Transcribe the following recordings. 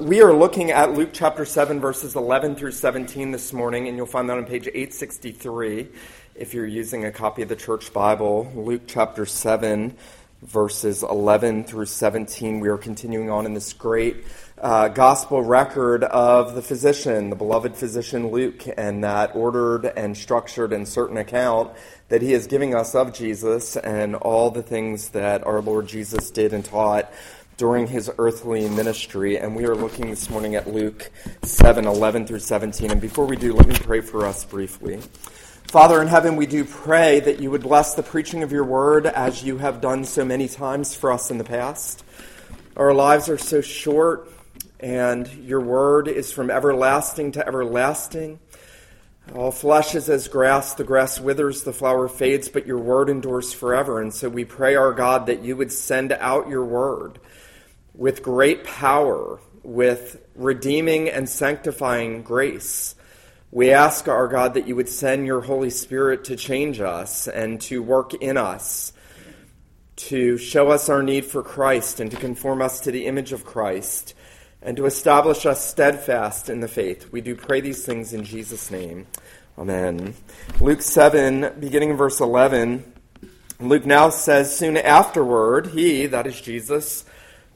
We are looking at Luke chapter 7, verses 11 through 17 this morning, and you'll find that on page 863 if you're using a copy of the church Bible. Luke chapter 7, verses 11 through 17. We are continuing on in this great uh, gospel record of the physician, the beloved physician Luke, and that ordered and structured and certain account that he is giving us of Jesus and all the things that our Lord Jesus did and taught during his earthly ministry. And we are looking this morning at Luke 7 11 through 17. And before we do, let me pray for us briefly. Father in heaven, we do pray that you would bless the preaching of your word as you have done so many times for us in the past. Our lives are so short, and your word is from everlasting to everlasting. All flesh is as grass, the grass withers, the flower fades, but your word endures forever. And so we pray, our God, that you would send out your word with great power, with redeeming and sanctifying grace. We ask, our God, that you would send your Holy Spirit to change us and to work in us, to show us our need for Christ and to conform us to the image of Christ, and to establish us steadfast in the faith. We do pray these things in Jesus' name. Amen. Luke 7, beginning in verse 11, Luke now says, Soon afterward, he, that is Jesus,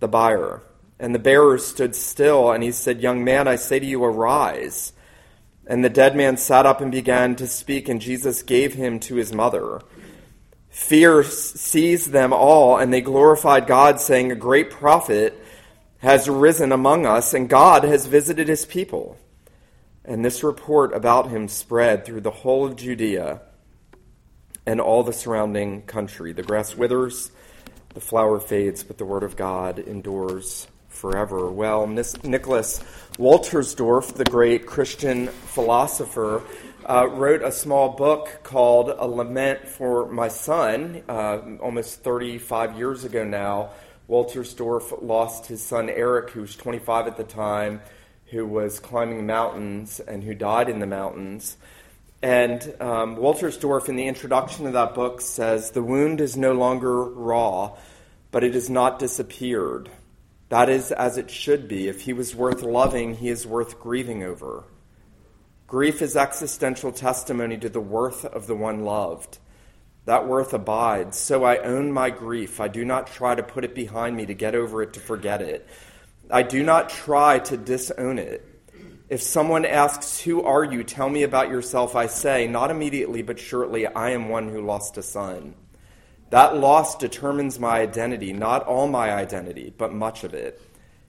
the buyer. And the bearer stood still, and he said, Young man, I say to you, arise. And the dead man sat up and began to speak, and Jesus gave him to his mother. Fear seized them all, and they glorified God, saying, A great prophet has risen among us, and God has visited his people. And this report about him spread through the whole of Judea and all the surrounding country. The grass withers the flower fades, but the word of God endures forever. Well, Nicholas Wolterstorff, the great Christian philosopher, uh, wrote a small book called A Lament for My Son uh, almost 35 years ago now. Wolterstorff lost his son Eric, who was 25 at the time, who was climbing mountains and who died in the mountains. And um, Wolterstorff, in the introduction of that book, says the wound is no longer raw, but it has not disappeared. That is as it should be. If he was worth loving, he is worth grieving over. Grief is existential testimony to the worth of the one loved. That worth abides. So I own my grief. I do not try to put it behind me, to get over it, to forget it. I do not try to disown it. If someone asks, Who are you? Tell me about yourself, I say, Not immediately, but shortly, I am one who lost a son. That loss determines my identity, not all my identity, but much of it.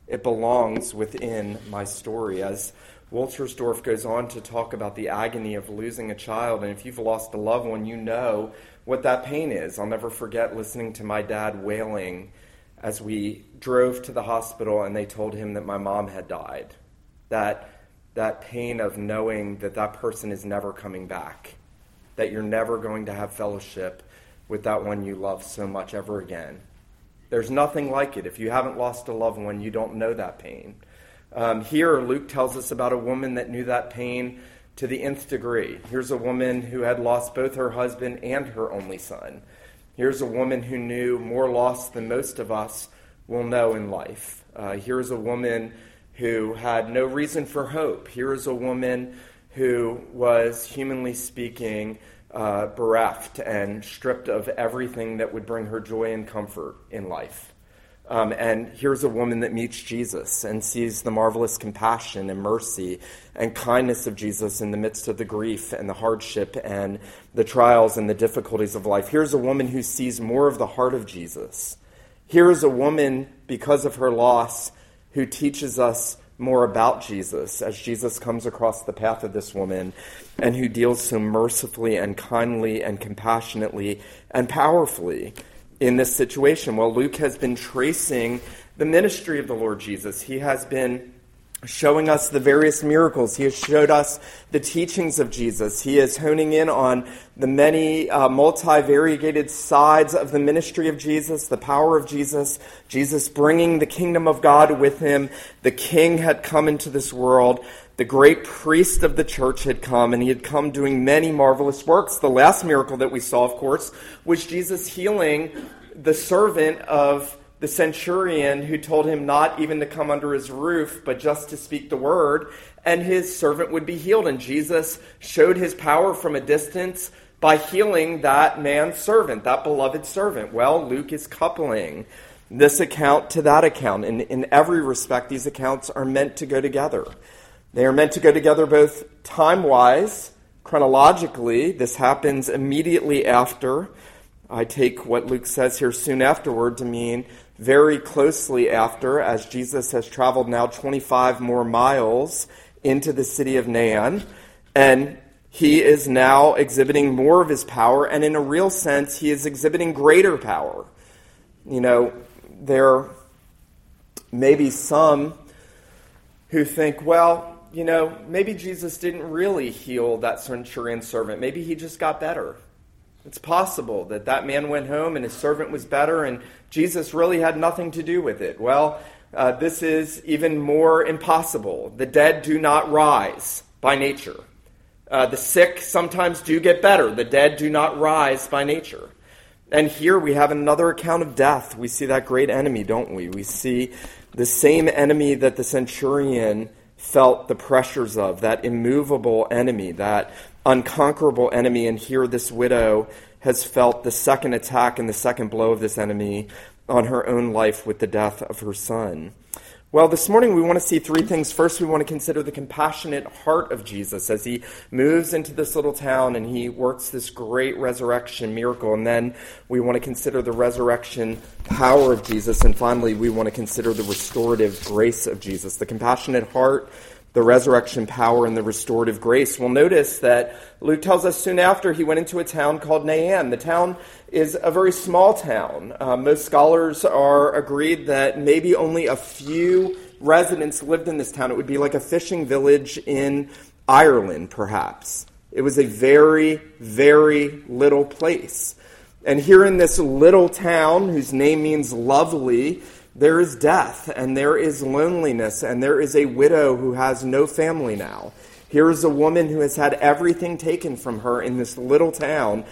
It belongs within my story. As Wolterstorff goes on to talk about the agony of losing a child, and if you've lost a loved one, you know what that pain is. I'll never forget listening to my dad wailing as we drove to the hospital and they told him that my mom had died. That that pain of knowing that that person is never coming back, that you're never going to have fellowship with that one you love so much ever again. There's nothing like it. If you haven't lost a loved one, you don't know that pain. Um, here, Luke tells us about a woman that knew that pain to the nth degree. Here's a woman who had lost both her husband and her only son. Here's a woman who knew more loss than most of us will know in life. Uh, here's a woman who had no reason for hope. Here is a woman who was, humanly speaking, uh, bereft and stripped of everything that would bring her joy and comfort in life. Um, and here's a woman that meets Jesus and sees the marvelous compassion and mercy and kindness of Jesus in the midst of the grief and the hardship and the trials and the difficulties of life. Here's a woman who sees more of the heart of Jesus. Here is a woman, because of her loss, who teaches us more about Jesus as Jesus comes across the path of this woman and who deals so mercifully and kindly and compassionately and powerfully in this situation. Well, Luke has been tracing the ministry of the Lord Jesus. He has been showing us the various miracles. He has showed us the teachings of Jesus. He is honing in on the many uh, multi-variegated sides of the ministry of Jesus, the power of Jesus, Jesus bringing the kingdom of God with him. The king had come into this world. The great priest of the church had come, and he had come doing many marvelous works. The last miracle that we saw, of course, was Jesus healing the servant of the centurion who told him not even to come under his roof, but just to speak the word, and his servant would be healed. And Jesus showed his power from a distance by healing that man's servant, that beloved servant. Well, Luke is coupling this account to that account. And in every respect, these accounts are meant to go together. They are meant to go together both time wise, chronologically. This happens immediately after. I take what Luke says here soon afterward to mean very closely after, as Jesus has traveled now 25 more miles into the city of Nain, and he is now exhibiting more of his power, and in a real sense, he is exhibiting greater power. You know, there may be some who think, well, you know, maybe Jesus didn't really heal that centurion servant. Maybe he just got better. It's possible that that man went home and his servant was better and Jesus really had nothing to do with it. Well, uh, this is even more impossible. The dead do not rise by nature. Uh, the sick sometimes do get better. The dead do not rise by nature. And here we have another account of death. We see that great enemy, don't we? We see the same enemy that the centurion felt the pressures of, that immovable enemy, that unconquerable enemy. And here this widow has felt the second attack and the second blow of this enemy on her own life with the death of her son. Well, this morning we want to see three things. First, we want to consider the compassionate heart of Jesus as he moves into this little town and he works this great resurrection miracle. And then we want to consider the resurrection power of Jesus. And finally, we want to consider the restorative grace of Jesus. The compassionate heart the resurrection power and the restorative grace. We'll notice that Luke tells us soon after he went into a town called Nain. The town is a very small town. Uh, most scholars are agreed that maybe only a few residents lived in this town. It would be like a fishing village in Ireland, perhaps. It was a very, very little place. And here in this little town, whose name means lovely, there is death and there is loneliness and there is a widow who has no family now. Here is a woman who has had everything taken from her in this little town.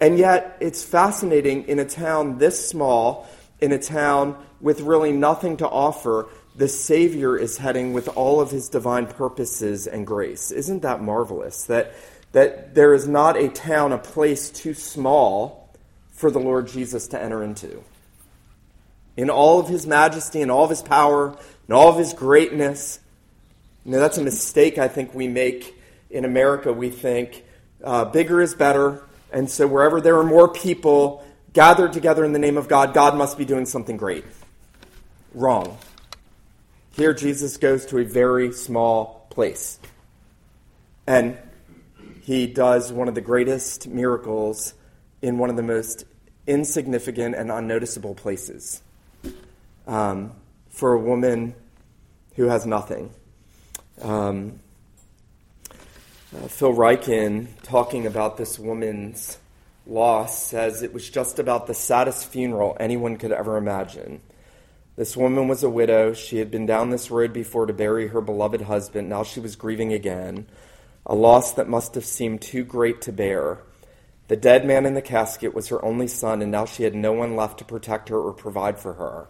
And yet, it's fascinating in a town this small, in a town with really nothing to offer, the Savior is heading with all of his divine purposes and grace. Isn't that marvelous? That, that there is not a town, a place too small for the Lord Jesus to enter into in all of his majesty and all of his power and all of his greatness. You know, that's a mistake I think we make in America. We think uh, bigger is better, and so wherever there are more people gathered together in the name of God, God must be doing something great. Wrong. Here, Jesus goes to a very small place. And he does one of the greatest miracles in one of the most insignificant and unnoticeable places um, for a woman who has nothing. Um, uh, Phil Ryken, talking about this woman's loss, says it was just about the saddest funeral anyone could ever imagine. This woman was a widow. She had been down this road before to bury her beloved husband. Now she was grieving again, a loss that must have seemed too great to bear. The dead man in the casket was her only son, and now she had no one left to protect her or provide for her.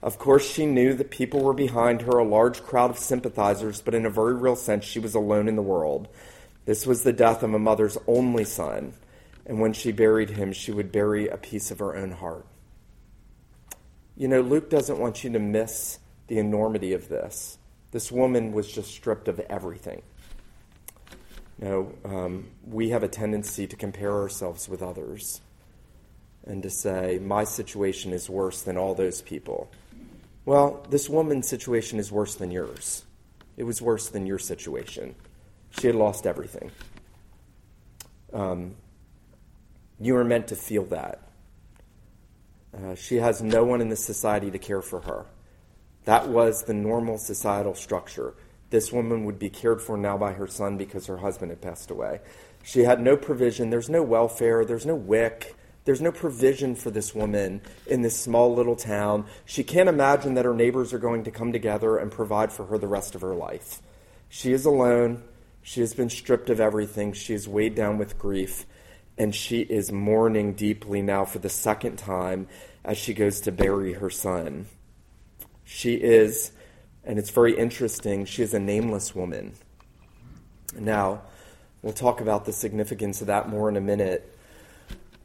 Of course, she knew that people were behind her, a large crowd of sympathizers, but in a very real sense, she was alone in the world. This was the death of a mother's only son, and when she buried him, she would bury a piece of her own heart. You know, Luke doesn't want you to miss the enormity of this. This woman was just stripped of everything. No, um, we have a tendency to compare ourselves with others and to say, my situation is worse than all those people. Well, this woman's situation is worse than yours. It was worse than your situation. She had lost everything. Um, you are meant to feel that. Uh, she has no one in this society to care for her. That was the normal societal structure. this woman would be cared for now by her son because her husband had passed away. She had no provision, there's no welfare, there's no WIC. There's no provision for this woman in this small little town. She can't imagine that her neighbors are going to come together and provide for her the rest of her life. She is alone. She has been stripped of everything. She is weighed down with grief. And she is mourning deeply now for the second time as she goes to bury her son. She is, and it's very interesting, she is a nameless woman. Now, we'll talk about the significance of that more in a minute.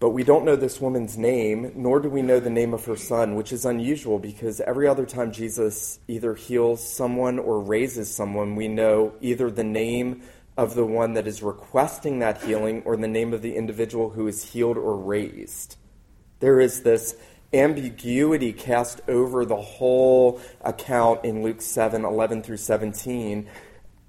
But we don't know this woman's name, nor do we know the name of her son, which is unusual because every other time Jesus either heals someone or raises someone, we know either the name of the one that is requesting that healing or the name of the individual who is healed or raised. There is this ambiguity cast over the whole account in Luke 7 11 through 17,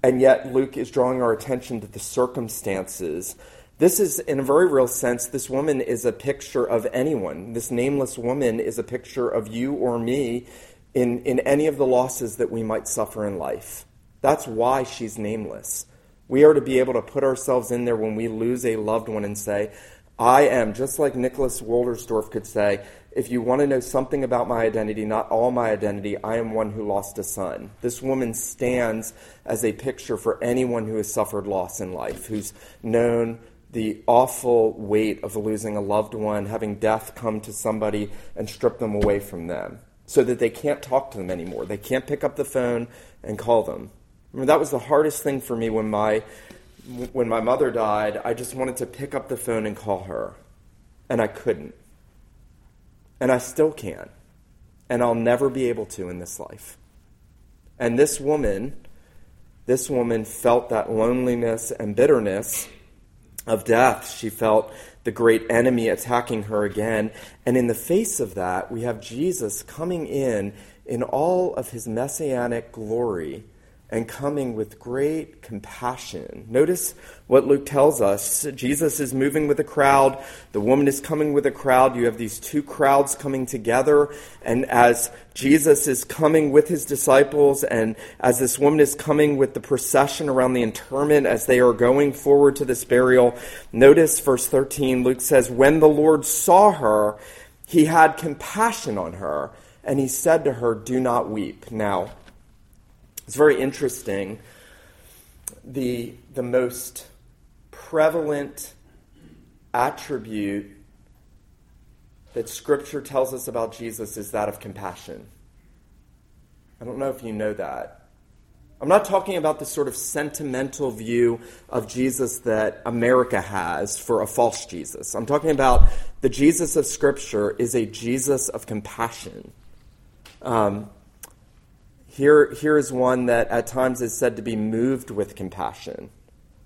and yet Luke is drawing our attention to the circumstances this is, in a very real sense, this woman is a picture of anyone. This nameless woman is a picture of you or me in, in any of the losses that we might suffer in life. That's why she's nameless. We are to be able to put ourselves in there when we lose a loved one and say, I am, just like Nicholas Wolterstorff could say, if you want to know something about my identity, not all my identity, I am one who lost a son. This woman stands as a picture for anyone who has suffered loss in life, who's known the awful weight of losing a loved one, having death come to somebody and strip them away from them so that they can't talk to them anymore. They can't pick up the phone and call them. I mean, that was the hardest thing for me when my when my mother died. I just wanted to pick up the phone and call her, and I couldn't. And I still can't. And I'll never be able to in this life. And this woman, this woman felt that loneliness and bitterness of death. She felt the great enemy attacking her again. And in the face of that, we have Jesus coming in in all of his messianic glory and coming with great compassion. Notice what Luke tells us. Jesus is moving with a crowd. The woman is coming with a crowd. You have these two crowds coming together. And as Jesus is coming with his disciples, and as this woman is coming with the procession around the interment as they are going forward to this burial, notice verse 13. Luke says, When the Lord saw her, he had compassion on her, and he said to her, Do not weep. Now, it's very interesting. The, the most prevalent attribute that Scripture tells us about Jesus is that of compassion. I don't know if you know that. I'm not talking about the sort of sentimental view of Jesus that America has for a false Jesus. I'm talking about the Jesus of Scripture is a Jesus of compassion. Um, here, here is one that at times is said to be moved with compassion.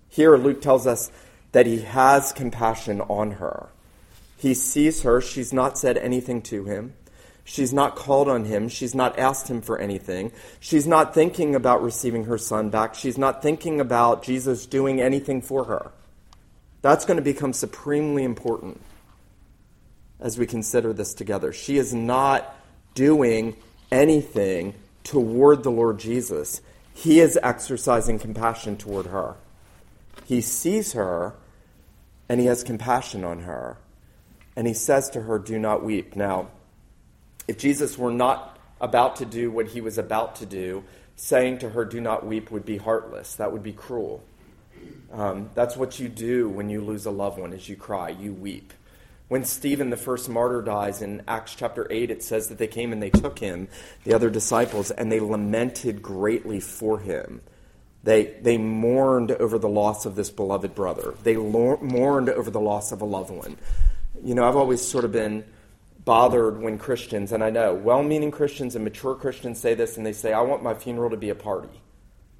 Here, Luke tells us that he has compassion on her. He sees her. She's not said anything to him. She's not called on him. She's not asked him for anything. She's not thinking about receiving her son back. She's not thinking about Jesus doing anything for her. That's going to become supremely important as we consider this together. She is not doing anything toward the Lord Jesus, he is exercising compassion toward her. He sees her and he has compassion on her. And he says to her, Do not weep. Now, if Jesus were not about to do what he was about to do, saying to her, Do not weep, would be heartless. That would be cruel. Um, that's what you do when you lose a loved one, is you cry, you weep. When Stephen, the first martyr, dies in Acts chapter 8, it says that they came and they took him, the other disciples, and they lamented greatly for him. They, they mourned over the loss of this beloved brother. They lo- mourned over the loss of a loved one. You know, I've always sort of been bothered when Christians, and I know well meaning Christians and mature Christians say this, and they say, I want my funeral to be a party.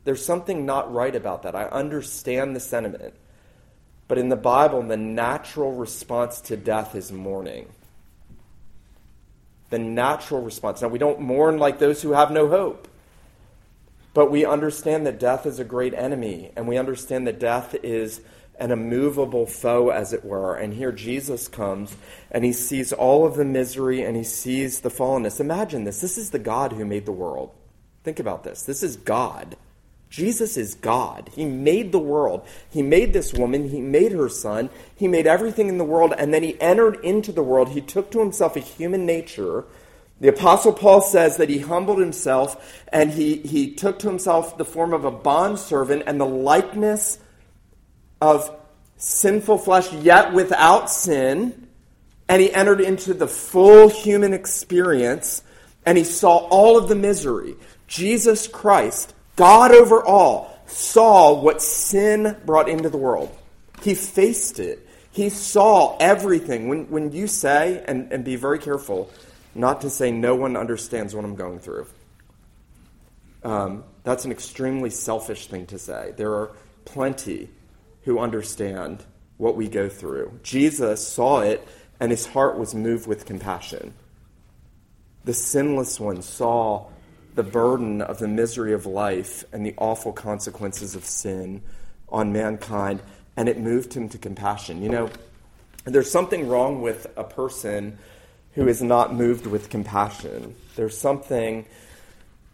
There's something not right about that. I understand the sentiment. But in the Bible, the natural response to death is mourning. The natural response. Now, we don't mourn like those who have no hope. But we understand that death is a great enemy, and we understand that death is an immovable foe, as it were. And here Jesus comes, and he sees all of the misery, and he sees the fallenness. Imagine this. This is the God who made the world. Think about this. This is God. Jesus is God. He made the world. He made this woman. He made her son. He made everything in the world, and then he entered into the world. He took to himself a human nature. The Apostle Paul says that he humbled himself and he, he took to himself the form of a bondservant and the likeness of sinful flesh, yet without sin. And he entered into the full human experience and he saw all of the misery. Jesus Christ God over all saw what sin brought into the world. He faced it. He saw everything. When, when you say, and, and be very careful not to say no one understands what I'm going through, um, that's an extremely selfish thing to say. There are plenty who understand what we go through. Jesus saw it, and his heart was moved with compassion. The sinless one saw the burden of the misery of life and the awful consequences of sin on mankind, and it moved him to compassion. You know, there's something wrong with a person who is not moved with compassion. There's something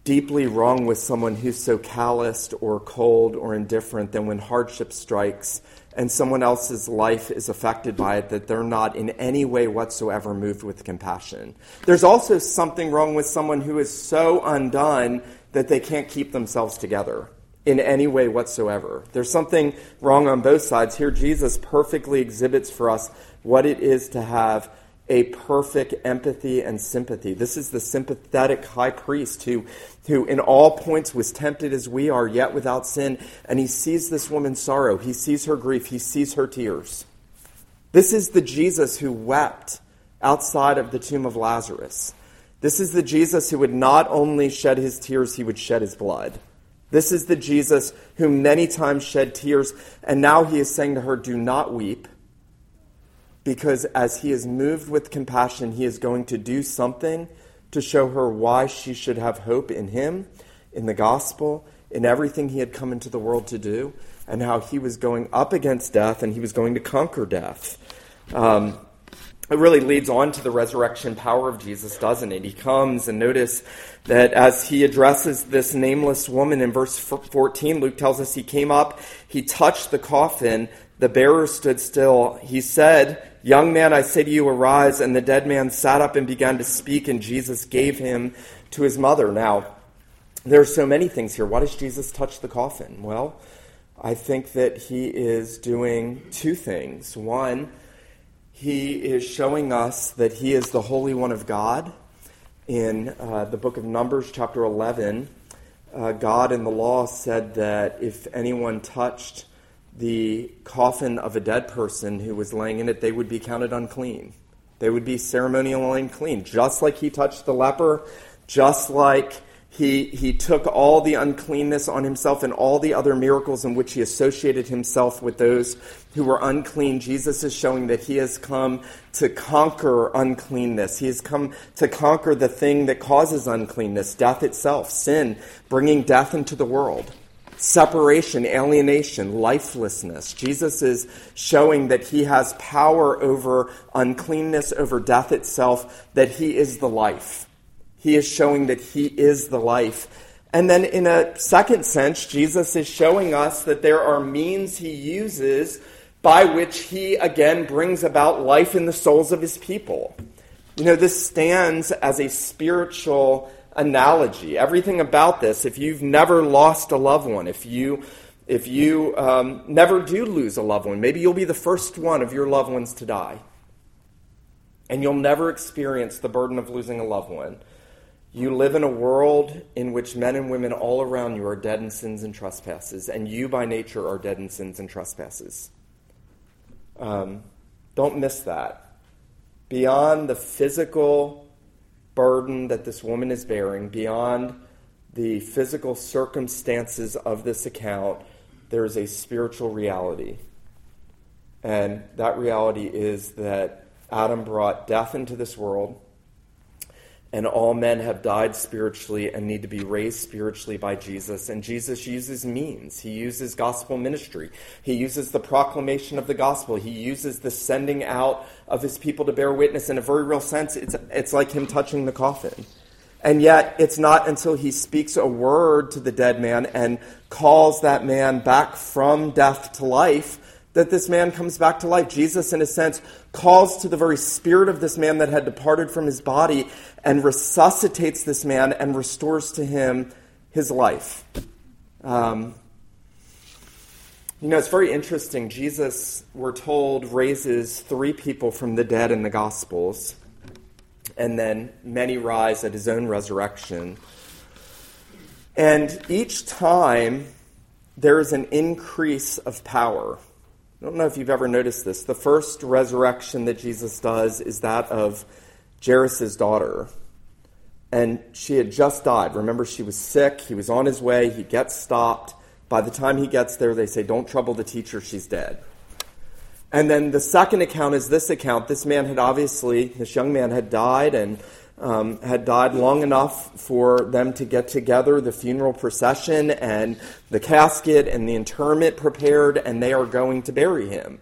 deeply wrong with someone who's so calloused or cold or indifferent that when hardship strikes and someone else's life is affected by it, that they're not in any way whatsoever moved with compassion. There's also something wrong with someone who is so undone that they can't keep themselves together in any way whatsoever. There's something wrong on both sides. Here, Jesus perfectly exhibits for us what it is to have a perfect empathy and sympathy. This is the sympathetic high priest who, who in all points was tempted as we are, yet without sin. And he sees this woman's sorrow. He sees her grief. He sees her tears. This is the Jesus who wept outside of the tomb of Lazarus. This is the Jesus who would not only shed his tears, he would shed his blood. This is the Jesus who many times shed tears, and now he is saying to her, Do not weep because as he is moved with compassion, he is going to do something to show her why she should have hope in him, in the gospel, in everything he had come into the world to do, and how he was going up against death and he was going to conquer death. Um, it really leads on to the resurrection power of Jesus, doesn't it? He comes and notice that as he addresses this nameless woman in verse 14, Luke tells us he came up, he touched the coffin, the bearer stood still. He said, Young man, I say to you, arise. And the dead man sat up and began to speak, and Jesus gave him to his mother. Now, there are so many things here. Why does Jesus touch the coffin? Well, I think that he is doing two things. One, he is showing us that he is the Holy One of God. In uh, the book of Numbers, chapter 11, uh, God in the law said that if anyone touched the coffin of a dead person who was laying in it, they would be counted unclean. They would be ceremonially unclean, just like he touched the leper, just like he, he took all the uncleanness on himself and all the other miracles in which he associated himself with those who were unclean. Jesus is showing that he has come to conquer uncleanness. He has come to conquer the thing that causes uncleanness, death itself, sin, bringing death into the world separation, alienation, lifelessness. Jesus is showing that he has power over uncleanness, over death itself, that he is the life. He is showing that he is the life. And then, in a second sense, Jesus is showing us that there are means he uses by which he again brings about life in the souls of his people. You know, this stands as a spiritual analogy. Everything about this, if you've never lost a loved one, if you if you um, never do lose a loved one, maybe you'll be the first one of your loved ones to die. And you'll never experience the burden of losing a loved one. You live in a world in which men and women all around you are dead in sins and trespasses, and you by nature are dead in sins and trespasses. Um, don't miss that. Beyond the physical burden that this woman is bearing, beyond the physical circumstances of this account, there is a spiritual reality. And that reality is that Adam brought death into this world and all men have died spiritually and need to be raised spiritually by Jesus. And Jesus uses means. He uses gospel ministry. He uses the proclamation of the gospel. He uses the sending out of his people to bear witness. In a very real sense, it's, it's like him touching the coffin. And yet, it's not until he speaks a word to the dead man and calls that man back from death to life that this man comes back to life. Jesus, in a sense, calls to the very spirit of this man that had departed from his body and resuscitates this man and restores to him his life. Um, you know, it's very interesting. Jesus, we're told, raises three people from the dead in the Gospels, and then many rise at his own resurrection. And each time, there is an increase of power. I don't know if you've ever noticed this. The first resurrection that Jesus does is that of Jairus' daughter. And she had just died. Remember, she was sick. He was on his way. He gets stopped. By the time he gets there, they say, Don't trouble the teacher. She's dead. And then the second account is this account. This man had obviously, this young man had died, and um, had died long enough for them to get together the funeral procession and the casket and the interment prepared, and they are going to bury him.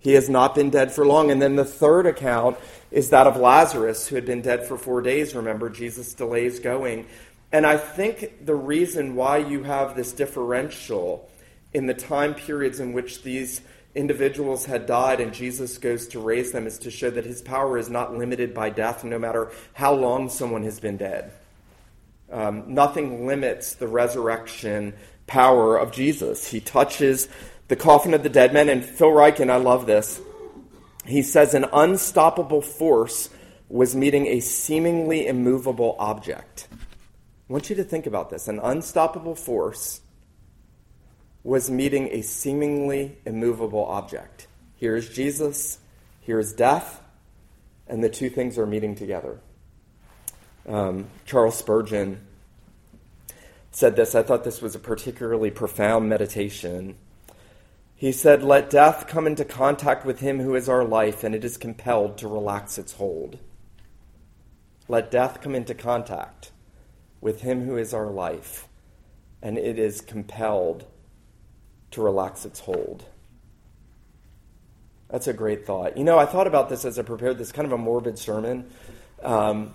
He has not been dead for long. And then the third account is that of Lazarus, who had been dead for four days. Remember, Jesus delays going. And I think the reason why you have this differential in the time periods in which these individuals had died and Jesus goes to raise them is to show that his power is not limited by death, no matter how long someone has been dead. Um, nothing limits the resurrection power of Jesus. He touches the coffin of the dead man, and Phil Ryken, I love this. He says an unstoppable force was meeting a seemingly immovable object. I want you to think about this. An unstoppable force was meeting a seemingly immovable object. Here is Jesus, here is death, and the two things are meeting together. Um, Charles Spurgeon said this. I thought this was a particularly profound meditation. He said, Let death come into contact with him who is our life, and it is compelled to relax its hold. Let death come into contact with him who is our life, and it is compelled to relax its hold. That's a great thought. You know, I thought about this as I prepared this kind of a morbid sermon. Um,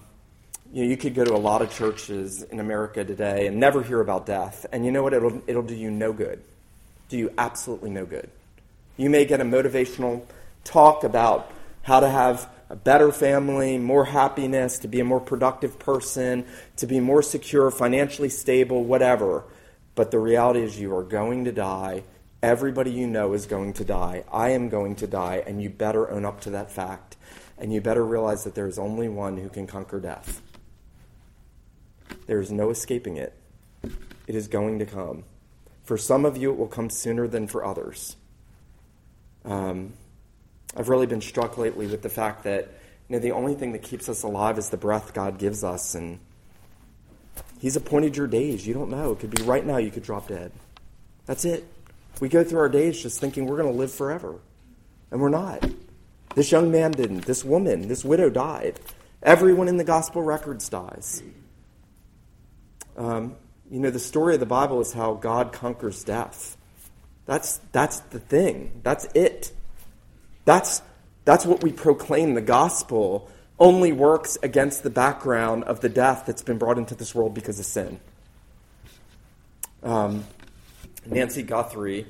you know, you could go to a lot of churches in America today and never hear about death, and you know what? It'll it'll do you no good. Do you absolutely no good. You may get a motivational talk about how to have a better family, more happiness, to be a more productive person, to be more secure, financially stable, whatever. But the reality is, you are going to die. Everybody you know is going to die. I am going to die, and you better own up to that fact. And you better realize that there is only one who can conquer death. There is no escaping it. It is going to come. For some of you, it will come sooner than for others. Um, I've really been struck lately with the fact that you know, the only thing that keeps us alive is the breath God gives us, and He's appointed your days. You don't know. It could be right now you could drop dead. That's it. We go through our days just thinking we're going to live forever. And we're not. This young man didn't. This woman, this widow died. Everyone in the gospel records dies. Um, you know, the story of the Bible is how God conquers death. That's, that's the thing. That's it. That's, that's what we proclaim the gospel only works against the background of the death that's been brought into this world because of sin. Um, Nancy Guthrie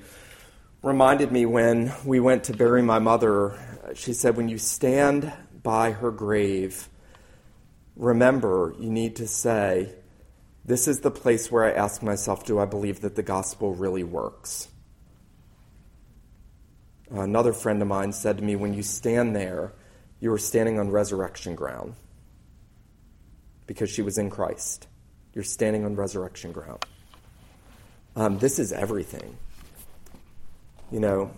reminded me when we went to bury my mother, she said, When you stand by her grave, remember you need to say, This is the place where I ask myself, Do I believe that the gospel really works? Another friend of mine said to me, When you stand there, you are standing on resurrection ground because she was in Christ. You're standing on resurrection ground. Um, this is everything. You know,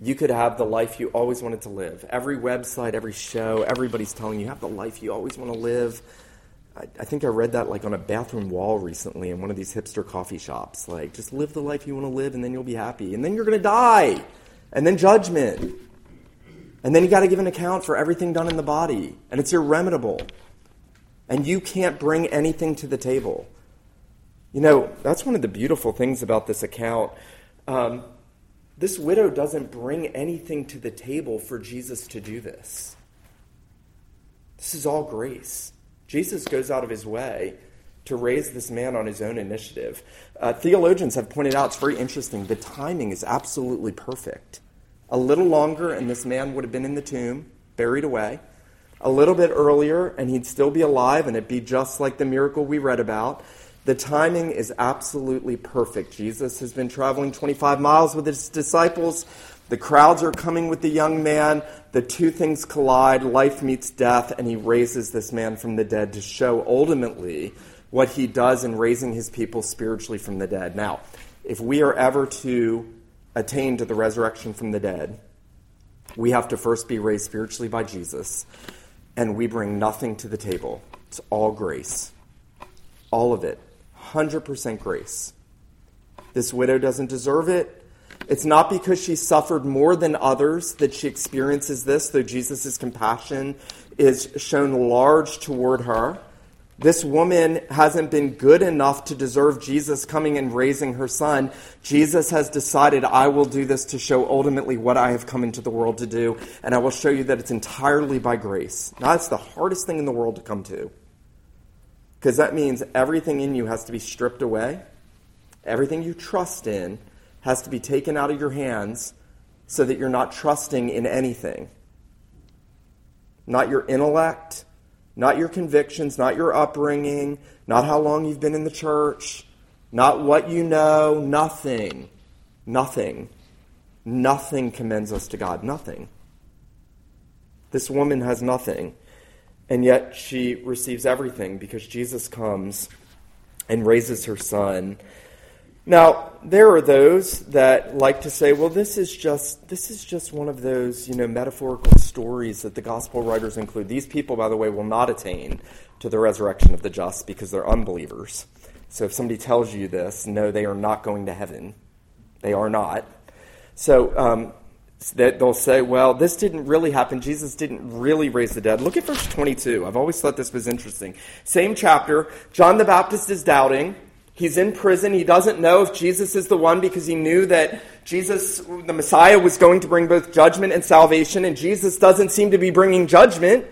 you could have the life you always wanted to live. Every website, every show, everybody's telling you, have the life you always want to live. I, I, think I read that like on a bathroom wall recently in one of these hipster coffee shops. Like, just live the life you want to live and then you'll be happy. And then you're going to die. And then judgment. And then you got to give an account for everything done in the body, and it's irremediable. And you can't bring anything to the table. You know, that's one of the beautiful things about this account. Um, this widow doesn't bring anything to the table for Jesus to do this. This is all grace. Jesus goes out of his way to raise this man on his own initiative. Uh, theologians have pointed out it's very interesting. The timing is absolutely perfect. A little longer, and this man would have been in the tomb, buried away. A little bit earlier, and he'd still be alive, and it'd be just like the miracle we read about. The timing is absolutely perfect. Jesus has been traveling 25 miles with his disciples. The crowds are coming with the young man. The two things collide life meets death, and he raises this man from the dead to show ultimately what he does in raising his people spiritually from the dead. Now, if we are ever to attain to the resurrection from the dead, we have to first be raised spiritually by Jesus, and we bring nothing to the table. It's all grace. All of it. 100% grace. This widow doesn't deserve it. It's not because she suffered more than others that she experiences this, though Jesus' compassion is shown large toward her. This woman hasn't been good enough to deserve Jesus coming and raising her son. Jesus has decided, I will do this to show ultimately what I have come into the world to do, and I will show you that it's entirely by grace. Now, that's the hardest thing in the world to come to. Because that means everything in you has to be stripped away, everything you trust in has to be taken out of your hands so that you're not trusting in anything. Not your intellect, not your convictions, not your upbringing, not how long you've been in the church, not what you know, nothing. Nothing. Nothing commends us to God. Nothing. This woman has nothing. And yet she receives everything because Jesus comes and raises her son. Now, there are those that like to say, well, this is just this is just one of those, you know, metaphorical stories that the gospel writers include. These people, by the way, will not attain to the resurrection of the just because they're unbelievers. So if somebody tells you this, no, they are not going to heaven. They are not. So um, that they'll say, well, this didn't really happen. Jesus didn't really raise the dead. Look at verse 22. I've always thought this was interesting. Same chapter. John the Baptist is doubting. He's in prison. He doesn't know if Jesus is the one because he knew that Jesus, the Messiah, was going to bring both judgment and salvation, and Jesus doesn't seem to be bringing judgment.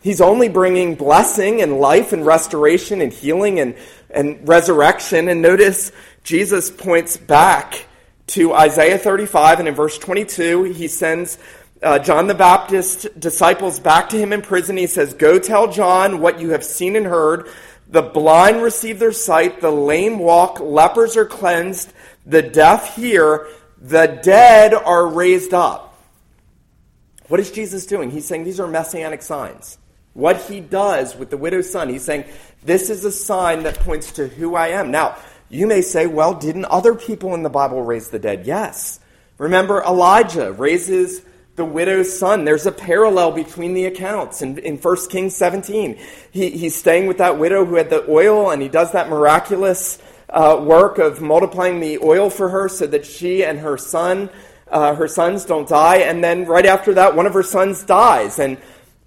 He's only bringing blessing and life and restoration and healing and, and resurrection. And notice Jesus points back to Isaiah 35, and in verse 22, he sends uh, John the Baptist disciples back to him in prison. He says, Go tell John what you have seen and heard. The blind receive their sight, the lame walk, lepers are cleansed, the deaf hear, the dead are raised up. What is Jesus doing? He's saying these are messianic signs. What he does with the widow's son, he's saying, This is a sign that points to who I am. Now, you may say, well, didn't other people in the Bible raise the dead? Yes. Remember, Elijah raises the widow's son. There's a parallel between the accounts. In, in 1 Kings 17, he, he's staying with that widow who had the oil, and he does that miraculous uh, work of multiplying the oil for her so that she and her son, uh, her sons don't die. And then right after that, one of her sons dies. And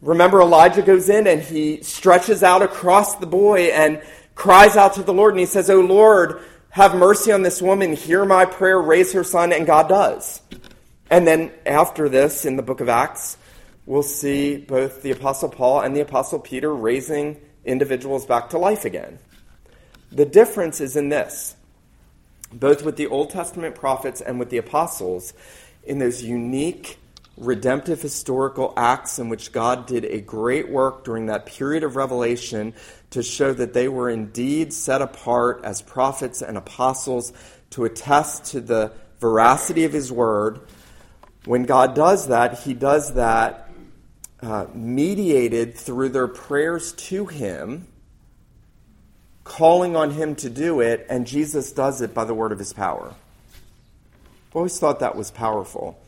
remember, Elijah goes in and he stretches out across the boy and cries out to the Lord and he says, Oh Lord, have mercy on this woman, hear my prayer, raise her son, and God does. And then after this, in the book of Acts, we'll see both the Apostle Paul and the Apostle Peter raising individuals back to life again. The difference is in this both with the Old Testament prophets and with the apostles, in those unique redemptive historical acts in which God did a great work during that period of revelation to show that they were indeed set apart as prophets and apostles to attest to the veracity of His word. When God does that, He does that uh, mediated through their prayers to Him, calling on Him to do it, and Jesus does it by the word of His power. I've always thought that was powerful.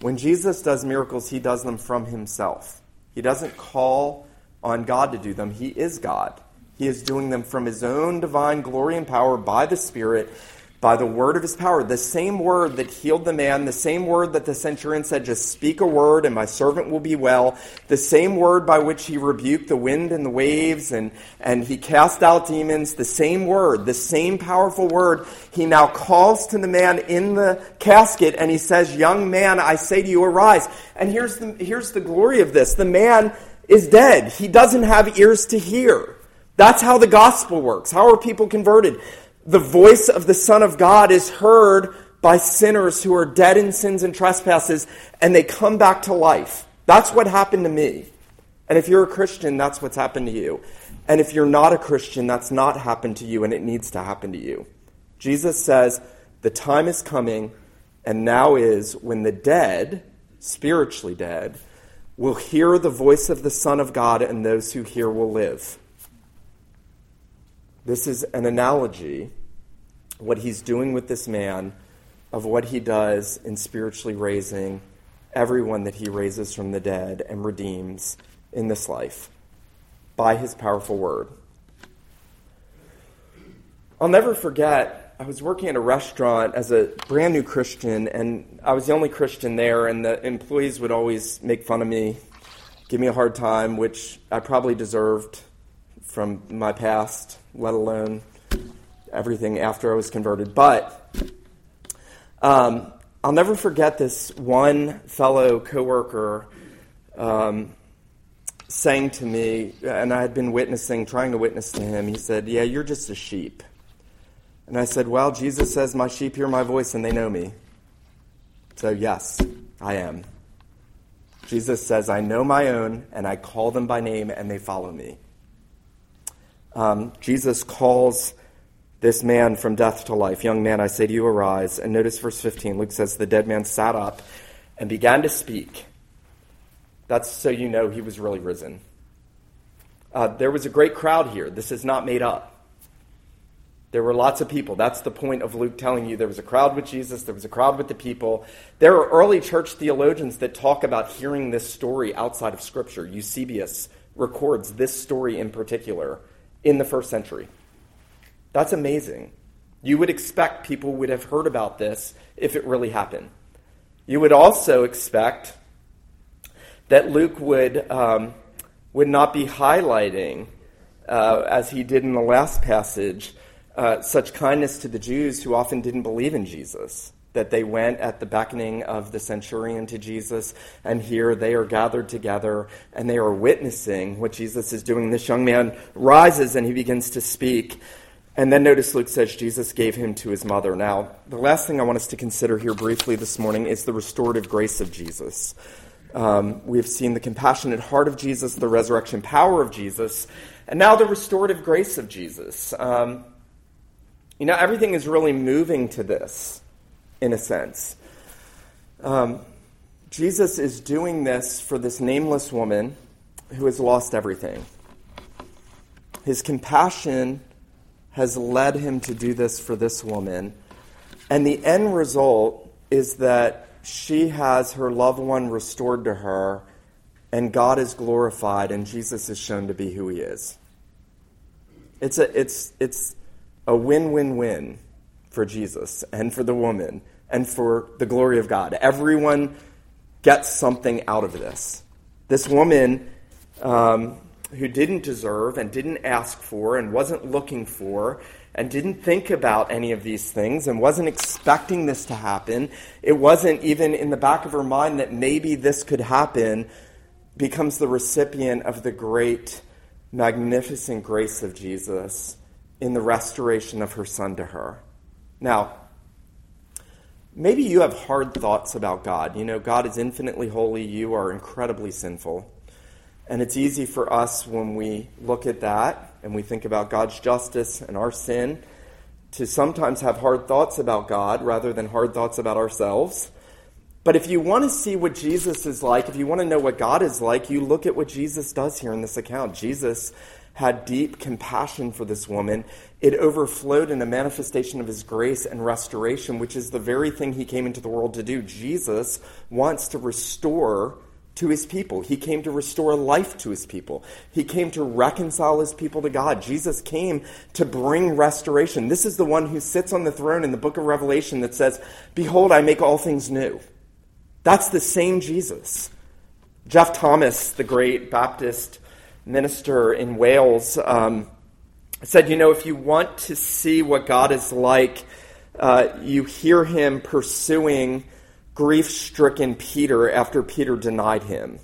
When Jesus does miracles, he does them from himself. He doesn't call on God to do them, he is God. He is doing them from his own divine glory and power by the Spirit by the word of his power. The same word that healed the man, the same word that the centurion said, just speak a word and my servant will be well. The same word by which he rebuked the wind and the waves and, and he cast out demons. The same word, the same powerful word. He now calls to the man in the casket and he says, young man, I say to you, arise. And here's the, here's the glory of this. The man is dead. He doesn't have ears to hear. That's how the gospel works. How are people converted? The voice of the Son of God is heard by sinners who are dead in sins and trespasses, and they come back to life. That's what happened to me. And if you're a Christian, that's what's happened to you. And if you're not a Christian, that's not happened to you, and it needs to happen to you. Jesus says, The time is coming, and now is when the dead, spiritually dead, will hear the voice of the Son of God, and those who hear will live. This is an analogy, what he's doing with this man, of what he does in spiritually raising everyone that he raises from the dead and redeems in this life by his powerful word. I'll never forget, I was working at a restaurant as a brand new Christian, and I was the only Christian there, and the employees would always make fun of me, give me a hard time, which I probably deserved from my past, let alone everything after I was converted. But um, I'll never forget this one fellow coworker um, saying to me, and I had been witnessing, trying to witness to him. He said, "Yeah, you're just a sheep." And I said, "Well, Jesus says, my sheep hear my voice, and they know me." So yes, I am. Jesus says, I know my own, and I call them by name, and they follow me um, Jesus calls this man from death to life. Young man, I say to you, arise. And notice verse 15. Luke says, The dead man sat up and began to speak. That's so you know he was really risen. Uh, there was a great crowd here. This is not made up. There were lots of people. That's the point of Luke telling you there was a crowd with Jesus, there was a crowd with the people. There are early church theologians that talk about hearing this story outside of Scripture. Eusebius records this story in particular in the first century. That's amazing. You would expect people would have heard about this if it really happened. You would also expect that Luke would, um, would not be highlighting, uh, as he did in the last passage, uh, such kindness to the Jews who often didn't believe in Jesus that they went at the beckoning of the centurion to Jesus, and here they are gathered together and they are witnessing what Jesus is doing. This young man rises and he begins to speak. And then notice Luke says Jesus gave him to his mother. Now, the last thing I want us to consider here briefly this morning is the restorative grace of Jesus. Um, we have seen the compassionate heart of Jesus, the resurrection power of Jesus, and now the restorative grace of Jesus. Um, you know, everything is really moving to this in a sense. Um, Jesus is doing this for this nameless woman who has lost everything. His compassion has led him to do this for this woman. And the end result is that she has her loved one restored to her, and God is glorified, and Jesus is shown to be who he is. It's a, it's, it's a win win win for Jesus and for the woman and for the glory of God. Everyone gets something out of this. This woman um, who didn't deserve and didn't ask for and wasn't looking for and didn't think about any of these things and wasn't expecting this to happen, it wasn't even in the back of her mind that maybe this could happen, becomes the recipient of the great, magnificent grace of Jesus in the restoration of her son to her. Now, Maybe you have hard thoughts about God. You know, God is infinitely holy, you are incredibly sinful. And it's easy for us when we look at that and we think about God's justice and our sin to sometimes have hard thoughts about God rather than hard thoughts about ourselves. But if you want to see what Jesus is like, if you want to know what God is like, you look at what Jesus does here in this account. Jesus had deep compassion for this woman. It overflowed in a manifestation of his grace and restoration, which is the very thing he came into the world to do. Jesus wants to restore to his people. He came to restore life to his people. He came to reconcile his people to God. Jesus came to bring restoration. This is the one who sits on the throne in the book of Revelation that says, Behold, I make all things new. That's the same Jesus. Geoff Thomas, the great Baptist minister in Wales um, said, You know, if you want to see what God is like, uh, you hear him pursuing grief stricken Peter after Peter denied him.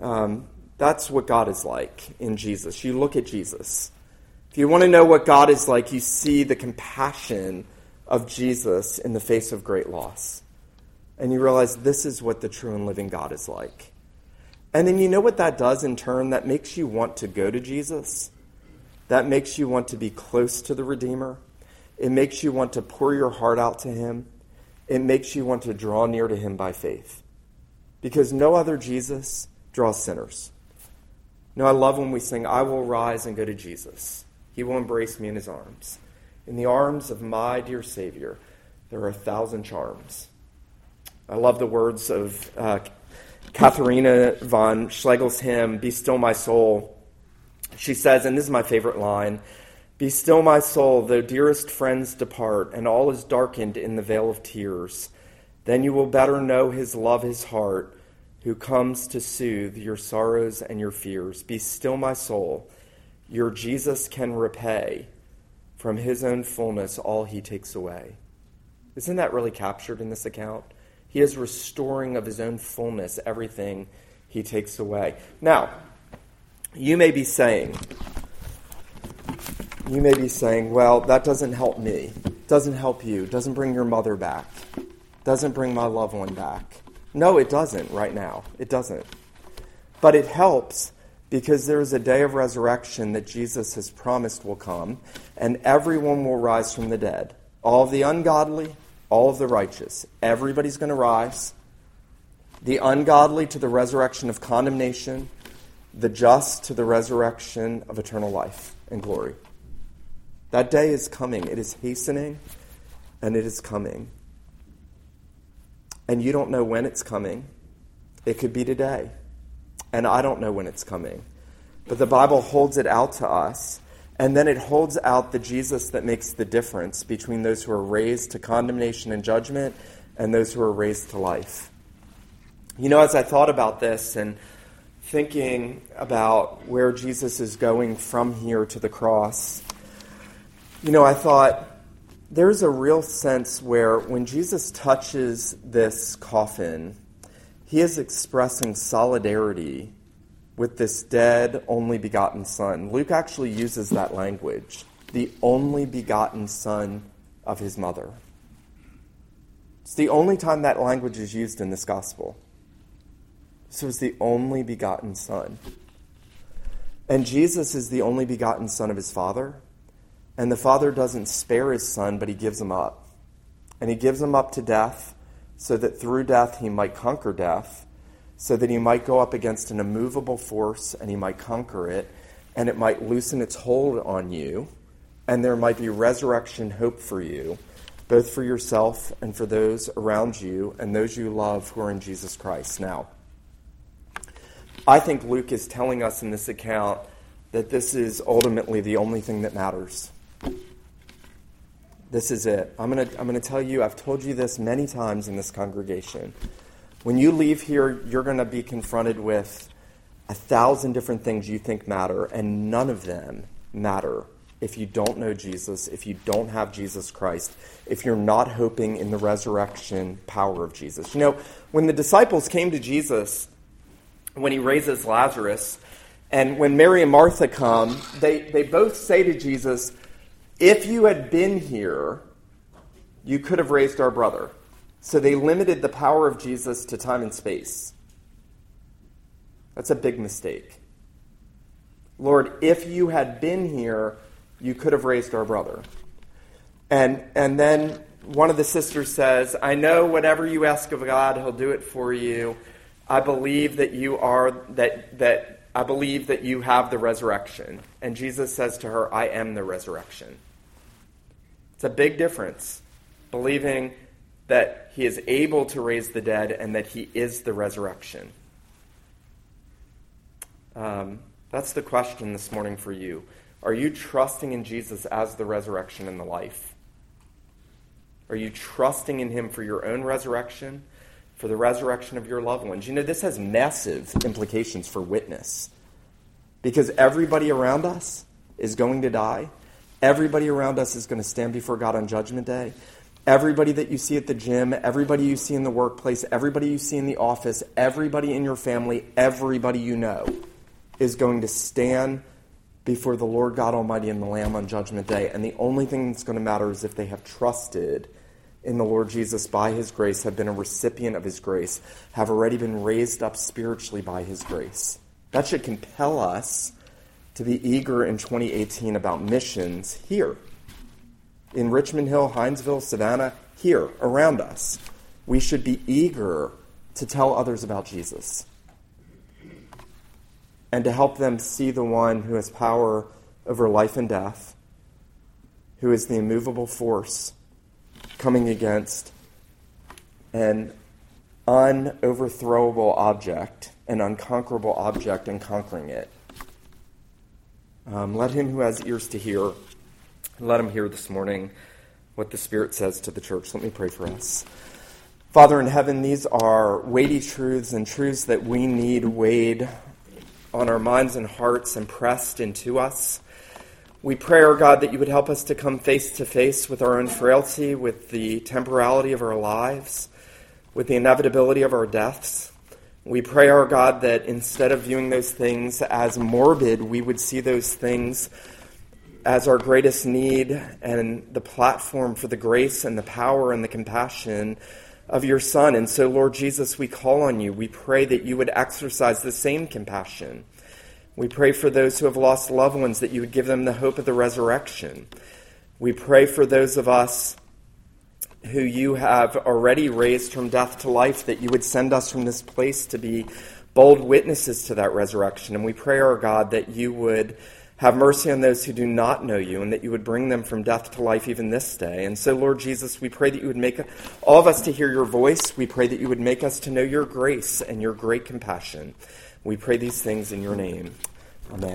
Um, That's what God is like in Jesus. You look at Jesus. If you want to know what God is like, you see the compassion of Jesus in the face of great loss. And you realize this is what the true and living God is like. And then you know what that does in turn? That makes you want to go to Jesus. That makes you want to be close to the Redeemer. It makes you want to pour your heart out to Him. It makes you want to draw near to Him by faith. Because no other Jesus draws sinners. No, I love when we sing, I will rise and go to Jesus. He will embrace me in His arms. In the arms of my dear Savior, there are a thousand charms. I love the words of uh, Katharina von Schlegel's hymn, Be Still My Soul. She says, and this is my favorite line Be still my soul, though dearest friends depart, and all is darkened in the vale of tears. Then you will better know his love, his heart, who comes to soothe your sorrows and your fears. Be still my soul. Your Jesus can repay from his own fullness all he takes away. Isn't that really captured in this account? He is restoring of his own fullness everything he takes away. Now, you may be saying, you may be saying, well, that doesn't help me, doesn't help you, doesn't bring your mother back, doesn't bring my loved one back. No, it doesn't right now. It doesn't. But it helps because there is a day of resurrection that Jesus has promised will come, and everyone will rise from the dead. All the ungodly, all of the righteous. Everybody's going to rise. The ungodly to the resurrection of condemnation, the just to the resurrection of eternal life and glory. That day is coming. It is hastening, and it is coming. And you don't know when it's coming. It could be today. And I don't know when it's coming. But the Bible holds it out to us. And then it holds out the Jesus that makes the difference between those who are raised to condemnation and judgment and those who are raised to life. You know, as I thought about this and thinking about where Jesus is going from here to the cross, you know, I thought there's a real sense where when Jesus touches this coffin, he is expressing solidarity with this dead, only begotten son. Luke actually uses that language the only begotten son of his mother. It's the only time that language is used in this gospel. This was the only begotten Son. And Jesus is the only begotten Son of his Father. And the Father doesn't spare his Son, but he gives him up. And he gives him up to death so that through death he might conquer death, so that he might go up against an immovable force and he might conquer it, and it might loosen its hold on you, and there might be resurrection hope for you, both for yourself and for those around you and those you love who are in Jesus Christ. Now, I think Luke is telling us in this account that this is ultimately the only thing that matters. This is it. I'm going to I'm going to tell you, I've told you this many times in this congregation. When you leave here, you're going to be confronted with a thousand different things you think matter, and none of them matter if you don't know Jesus, if you don't have Jesus Christ, if you're not hoping in the resurrection power of Jesus. You know, when the disciples came to Jesus, when he raises Lazarus. And when Mary and Martha come, they, they both say to Jesus, If you had been here, you could have raised our brother. So they limited the power of Jesus to time and space. That's a big mistake. Lord, if you had been here, you could have raised our brother. And, and then one of the sisters says, I know whatever you ask of God, he'll do it for you. I believe that you are that that I believe that you have the resurrection. And Jesus says to her, I am the resurrection. It's a big difference believing that he is able to raise the dead and that he is the resurrection. Um, that's the question this morning for you. Are you trusting in Jesus as the resurrection and the life? Are you trusting in him for your own resurrection? for the resurrection of your loved ones. You know, this has massive implications for witness because everybody around us is going to die. Everybody around us is going to stand before God on Judgment Day. Everybody that you see at the gym, everybody you see in the workplace, everybody you see in the office, everybody in your family, everybody you know is going to stand before the Lord God Almighty and the Lamb on Judgment Day. And the only thing that's going to matter is if they have trusted in the Lord Jesus by His grace, have been a recipient of His grace, have already been raised up spiritually by His grace. That should compel us to be eager in 2018 about missions here in Richmond Hill, Hinesville, Savannah, here around us. We should be eager to tell others about Jesus and to help them see the one who has power over life and death, who is the immovable force coming against an unoverthrowable object, an unconquerable object, and conquering it. Um, let him who has ears to hear, let him hear this morning what the Spirit says to the church. Let me pray for us. Father in heaven, these are weighty truths and truths that we need weighed on our minds and hearts and pressed into us. We pray, our God, that you would help us to come face to face with our own frailty, with the temporality of our lives, with the inevitability of our deaths. We pray, our God, that instead of viewing those things as morbid, we would see those things as our greatest need and the platform for the grace and the power and the compassion of your Son. And so, Lord Jesus, we call on you. We pray that you would exercise the same compassion. We pray for those who have lost loved ones, that you would give them the hope of the resurrection. We pray for those of us who you have already raised from death to life, that you would send us from this place to be bold witnesses to that resurrection. And we pray, our God, that you would have mercy on those who do not know you, and that you would bring them from death to life even this day. And so, Lord Jesus, we pray that you would make all of us to hear your voice. We pray that you would make us to know your grace and your great compassion. We pray these things in your name. Amen.